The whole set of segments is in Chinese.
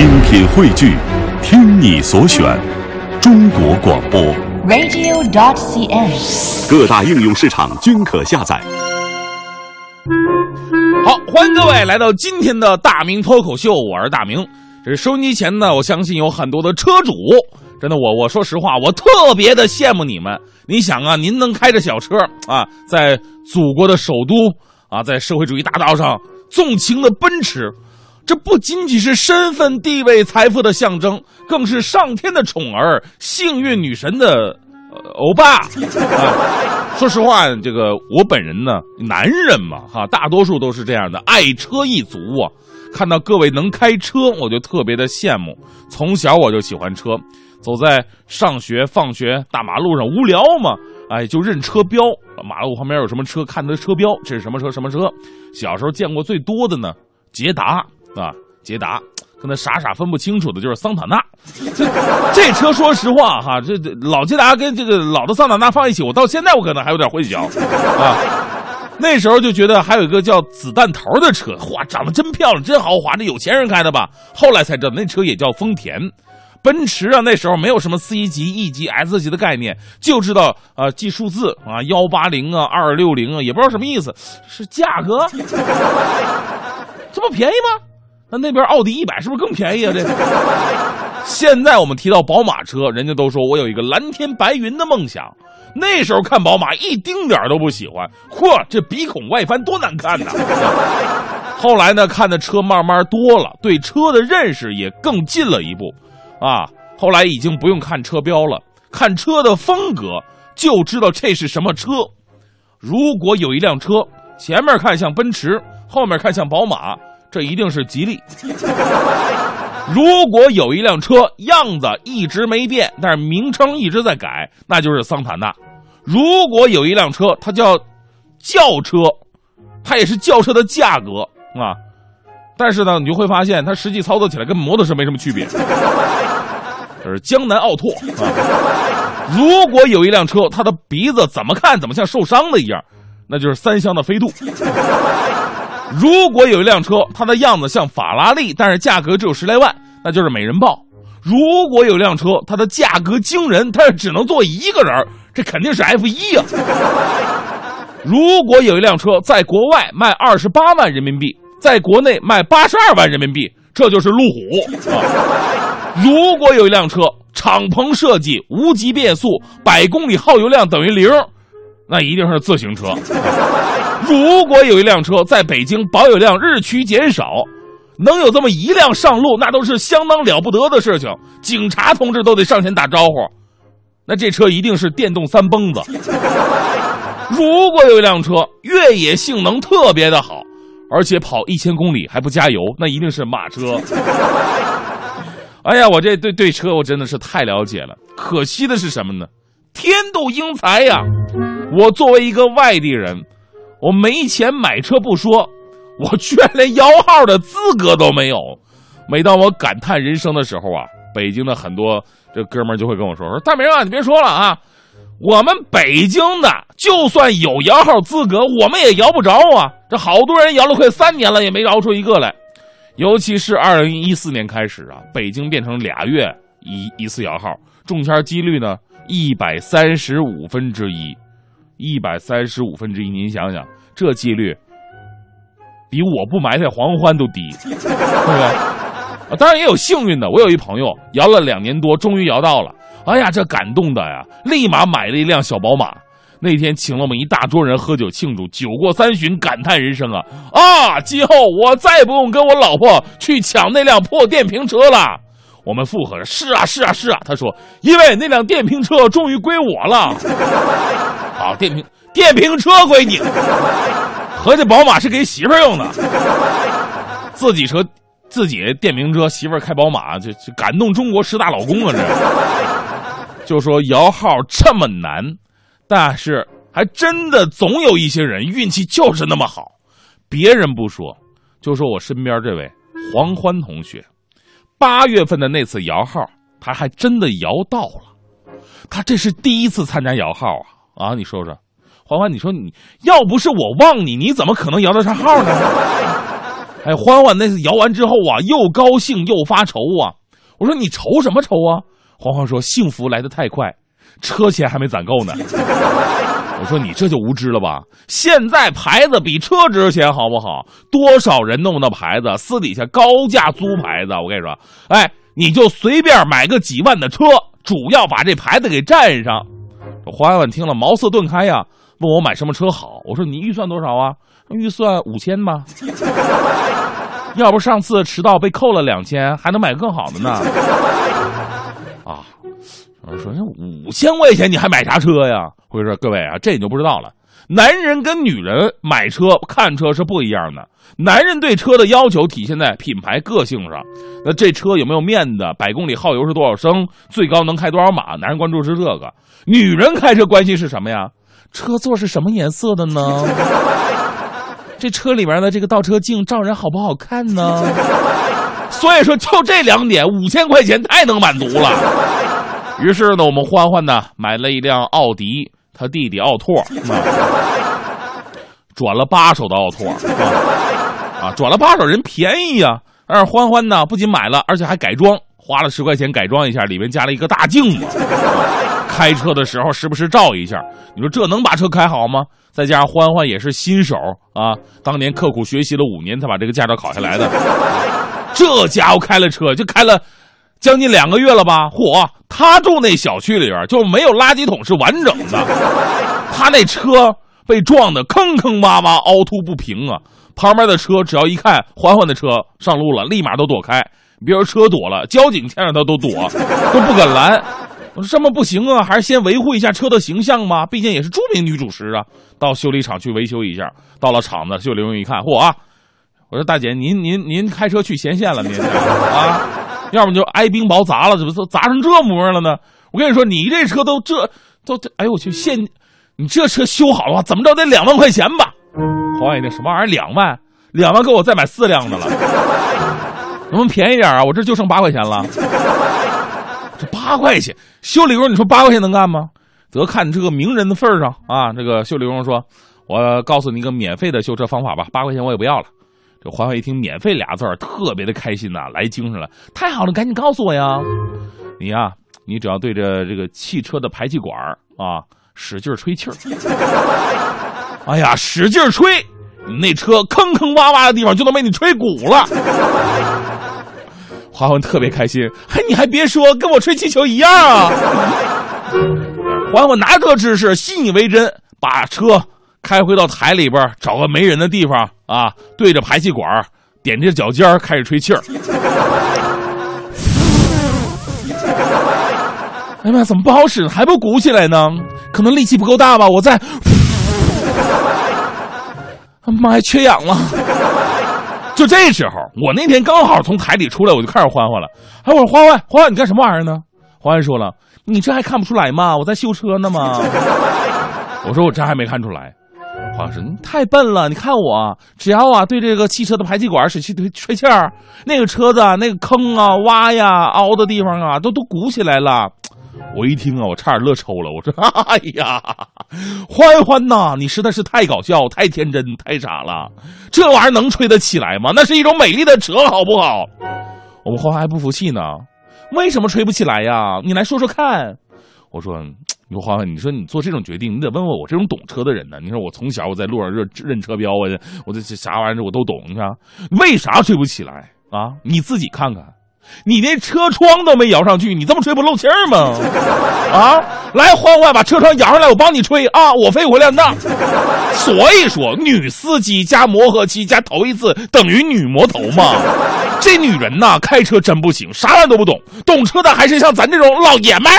精品汇聚，听你所选，中国广播。radio.dot.cn，。各大应用市场均可下载。好，欢迎各位来到今天的大明脱口秀，我是大明。这是收音机前呢，我相信有很多的车主，真的，我我说实话，我特别的羡慕你们。你想啊，您能开着小车啊，在祖国的首都啊，在社会主义大道上纵情的奔驰，这不仅仅是身份地位、财富的象征，更是上天的宠儿、幸运女神的欧巴。说实话，这个我本人呢，男人嘛，哈，大多数都是这样的，爱车一族啊。看到各位能开车，我就特别的羡慕。从小我就喜欢车，走在上学、放学大马路上无聊嘛，哎，就认车标。马路旁边有什么车，看它车标，这是什么车？什么车？小时候见过最多的呢，捷达啊，捷达。跟他傻傻分不清楚的就是桑塔纳，这 这车说实话哈，这这老捷达跟这个老的桑塔纳放一起，我到现在我可能还有点混淆啊。那时候就觉得还有一个叫子弹头的车，哇，长得真漂亮，真豪华，这有钱人开的吧？后来才知道那车也叫丰田。奔驰啊，那时候没有什么 C 级、E 级、S 级的概念，就知道啊记数字啊幺八零啊二六零啊，也不知道什么意思，是价格，这不便宜吗？那那边奥迪一百是不是更便宜啊？这现在我们提到宝马车，人家都说我有一个蓝天白云的梦想。那时候看宝马一丁点都不喜欢，嚯，这鼻孔外翻多难看呐！后来呢，看的车慢慢多了，对车的认识也更近了一步，啊，后来已经不用看车标了，看车的风格就知道这是什么车。如果有一辆车前面看像奔驰，后面看像宝马，这一定是吉利。如果有一辆车样子一直没变，但是名称一直在改，那就是桑塔纳。如果有一辆车它叫轿车，它也是轿车的价格啊，但是呢，你就会发现它实际操作起来跟摩托车没什么区别。这是江南奥拓啊。如果有一辆车，它的鼻子怎么看怎么像受伤的一样，那就是三厢的飞度。如果有一辆车，它的样子像法拉利，但是价格只有十来万，那就是美人豹。如果有一辆车，它的价格惊人，但是只能坐一个人，这肯定是 F 一呀。如果有一辆车在国外卖二十八万人民币，在国内卖八十二万人民币，这就是路虎啊。如果有一辆车敞篷设计、无级变速、百公里耗油量等于零，那一定是自行车。如果有一辆车在北京保有量日趋减少，能有这么一辆上路，那都是相当了不得的事情。警察同志都得上前打招呼，那这车一定是电动三蹦子。如果有一辆车越野性能特别的好，而且跑一千公里还不加油，那一定是马车。哎呀，我这对对车我真的是太了解了。可惜的是什么呢？天妒英才呀！我作为一个外地人。我没钱买车不说，我居然连摇号的资格都没有。每当我感叹人生的时候啊，北京的很多这哥们儿就会跟我说：“说大明啊，你别说了啊，我们北京的就算有摇号资格，我们也摇不着啊。这好多人摇了快三年了，也没摇出一个来。尤其是二零一四年开始啊，北京变成俩月一一次摇号，中签几率呢一百三十五分之一。”一百三十五分之一，您想想，这几率比我不埋汰黄欢都低，对不对？啊，当然也有幸运的，我有一朋友摇了两年多，终于摇到了，哎呀，这感动的呀，立马买了一辆小宝马。那天请了我们一大桌人喝酒庆祝，酒过三巡，感叹人生啊啊！今后我再不用跟我老婆去抢那辆破电瓶车了。我们附和着：“是啊，是啊，是啊。”他说：“因为那辆电瓶车终于归我了。”好，电瓶电瓶车归你，合计宝马是给媳妇儿用的，自己车自己电瓶车，媳妇儿开宝马，就就感动中国十大老公啊！这就说摇号这么难，但是还真的总有一些人运气就是那么好。别人不说，就说我身边这位黄欢同学，八月份的那次摇号，他还真的摇到了。他这是第一次参加摇号啊！啊，你说说，欢欢，你说你要不是我望你，你怎么可能摇得上号呢？哎，欢欢那次摇完之后啊，又高兴又发愁啊。我说你愁什么愁啊？欢欢说幸福来得太快，车钱还没攒够呢。我说你这就无知了吧？现在牌子比车值钱，好不好？多少人弄的牌子，私底下高价租牌子。我跟你说，哎，你就随便买个几万的车，主要把这牌子给占上。欢欢听了茅塞顿开呀，问我买什么车好。我说你预算多少啊？预算五千吧。要不上次迟到被扣了两千，还能买个更好的呢。啊。我说那五千块钱你还买啥车呀？我说各位啊，这你就不知道了。男人跟女人买车看车是不一样的。男人对车的要求体现在品牌个性上。那这车有没有面子？百公里耗油是多少升？最高能开多少码？男人关注是这个。女人开车关心是什么呀？车座是什么颜色的呢？这车里面的这个倒车镜照人好不好看呢？所以说，就这两点，五千块钱太能满足了。于是呢，我们欢欢呢买了一辆奥迪，他弟弟奥拓，转了八手的奥拓，啊，转了八手人便宜呀。但是欢欢呢不仅买了，而且还改装，花了十块钱改装一下，里面加了一个大镜子，开车的时候时不时照一下。你说这能把车开好吗？再加上欢欢也是新手啊，当年刻苦学习了五年才把这个驾照考下来的，这家伙开了车就开了。将近两个月了吧？嚯，他住那小区里边就没有垃圾桶是完整的，他那车被撞得坑坑洼洼、凹凸不平啊！旁边的车只要一看欢欢的车上路了，立马都躲开。别说车躲了，交警见着他都躲，都不敢拦。我说这么不行啊，还是先维护一下车的形象吧，毕竟也是著名女主持啊。到修理厂去维修一下。到了厂子，修理工一看，嚯啊！我说大姐，您您您开车去前线了，您啊？要么就挨冰雹砸了，怎么都砸成这模样了呢？我跟你说，你这车都这都这，哎呦我去！现你这车修好的话，怎么着得两万块钱吧？黄爷，那什么玩意儿两万？两万够我再买四辆的了，能不能便宜点啊？我这就剩八块钱了。这八块钱修理工，你说八块钱能干吗？得看这个名人的份上啊！这个修理工说：“我告诉你一个免费的修车方法吧，八块钱我也不要了。”这欢欢一听“免费”俩字儿，特别的开心呐，来精神了。太好了，赶紧告诉我呀！你呀，你只要对着这个汽车的排气管啊，使劲吹气儿。哎呀，使劲吹，你那车坑坑洼洼的地方就能被你吹鼓了。欢欢特别开心，哎，你还别说，跟我吹气球一样啊！欢欢拿这知识信以为真，把车。开回到台里边，找个没人的地方啊，对着排气管，踮着脚尖开始吹气儿。哎呀妈，怎么不好使？还不鼓起来呢？可能力气不够大吧。我再，妈呀，缺氧了。就这时候，我那天刚好从台里出来，我就看着欢欢了。哎，我说欢欢，欢欢，你干什么玩意儿呢？欢欢说了，你这还看不出来吗？我在修车呢吗？我说我这还没看出来。黄师，你太笨了！你看我，只要啊对这个汽车的排气管使气吹气儿，那个车子啊那个坑啊、洼呀、凹的地方啊，都都鼓起来了。我一听啊，我差点乐抽了。我说：“ 哎呀，欢欢呐，你实在是太搞笑、太天真、太傻了。这玩意儿能吹得起来吗？那是一种美丽的扯，好不好？”我们欢欢还不服气呢，为什么吹不起来呀？你来说说看。我说。你说欢欢，你说你做这种决定，你得问问我这种懂车的人呢。你说我从小我在路上认认车标啊，我这啥玩意儿我都懂。你看为啥吹不起来啊？你自己看看，你那车窗都没摇上去，你这么吹不漏气儿吗？啊，来欢欢把车窗摇上来，我帮你吹啊，我肺活量大。所以说，女司机加磨合期加头一次等于女魔头嘛。这女人呐，开车真不行，啥玩意都不懂，懂车的还是像咱这种老爷们。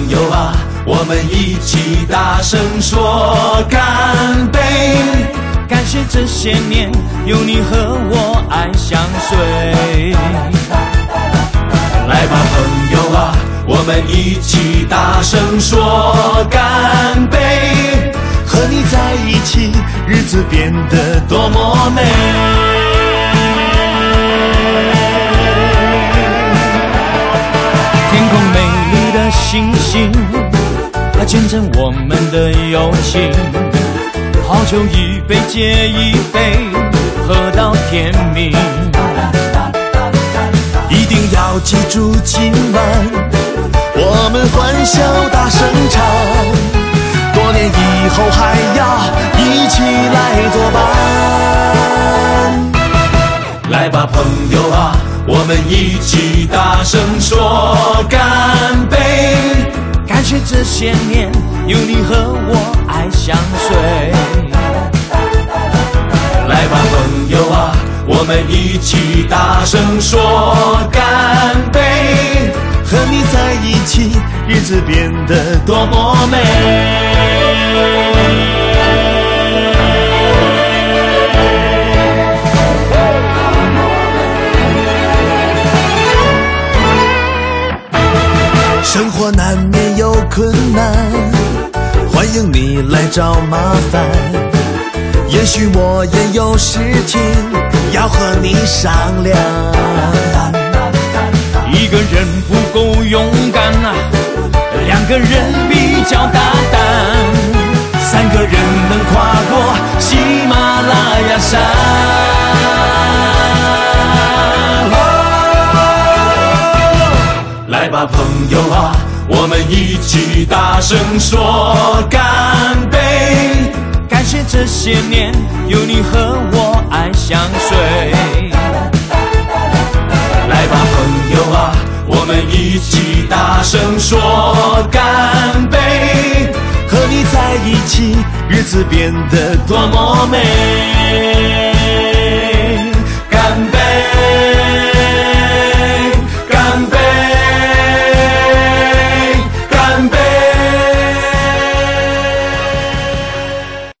朋友啊，我们一起大声说干杯！感谢这些年有你和我爱相随。来吧，朋友啊，我们一起大声说干杯！和你在一起，日子变得多么美。星星，来见证我们的友情。好酒一杯接一杯，喝到天明。一定要记住今晚，我们欢笑大声唱。多年以后还要一起来作伴。来吧，朋友啊，我们一起大声说干杯！感谢这些年有你和我爱相随。来吧，朋友啊，我们一起大声说干杯！和你在一起，日子变得多么美。生活难免有困难，欢迎你来找麻烦。也许我也有事情要和你商量。一个人不够勇敢呐、两个人比较大胆，三个人能跨过喜马拉雅山。吧，朋友啊，我们一起大声说干杯！感谢这些年有你和我爱相随。来吧，朋友啊，我们一起大声说干杯！和你在一起，日子变得多么美。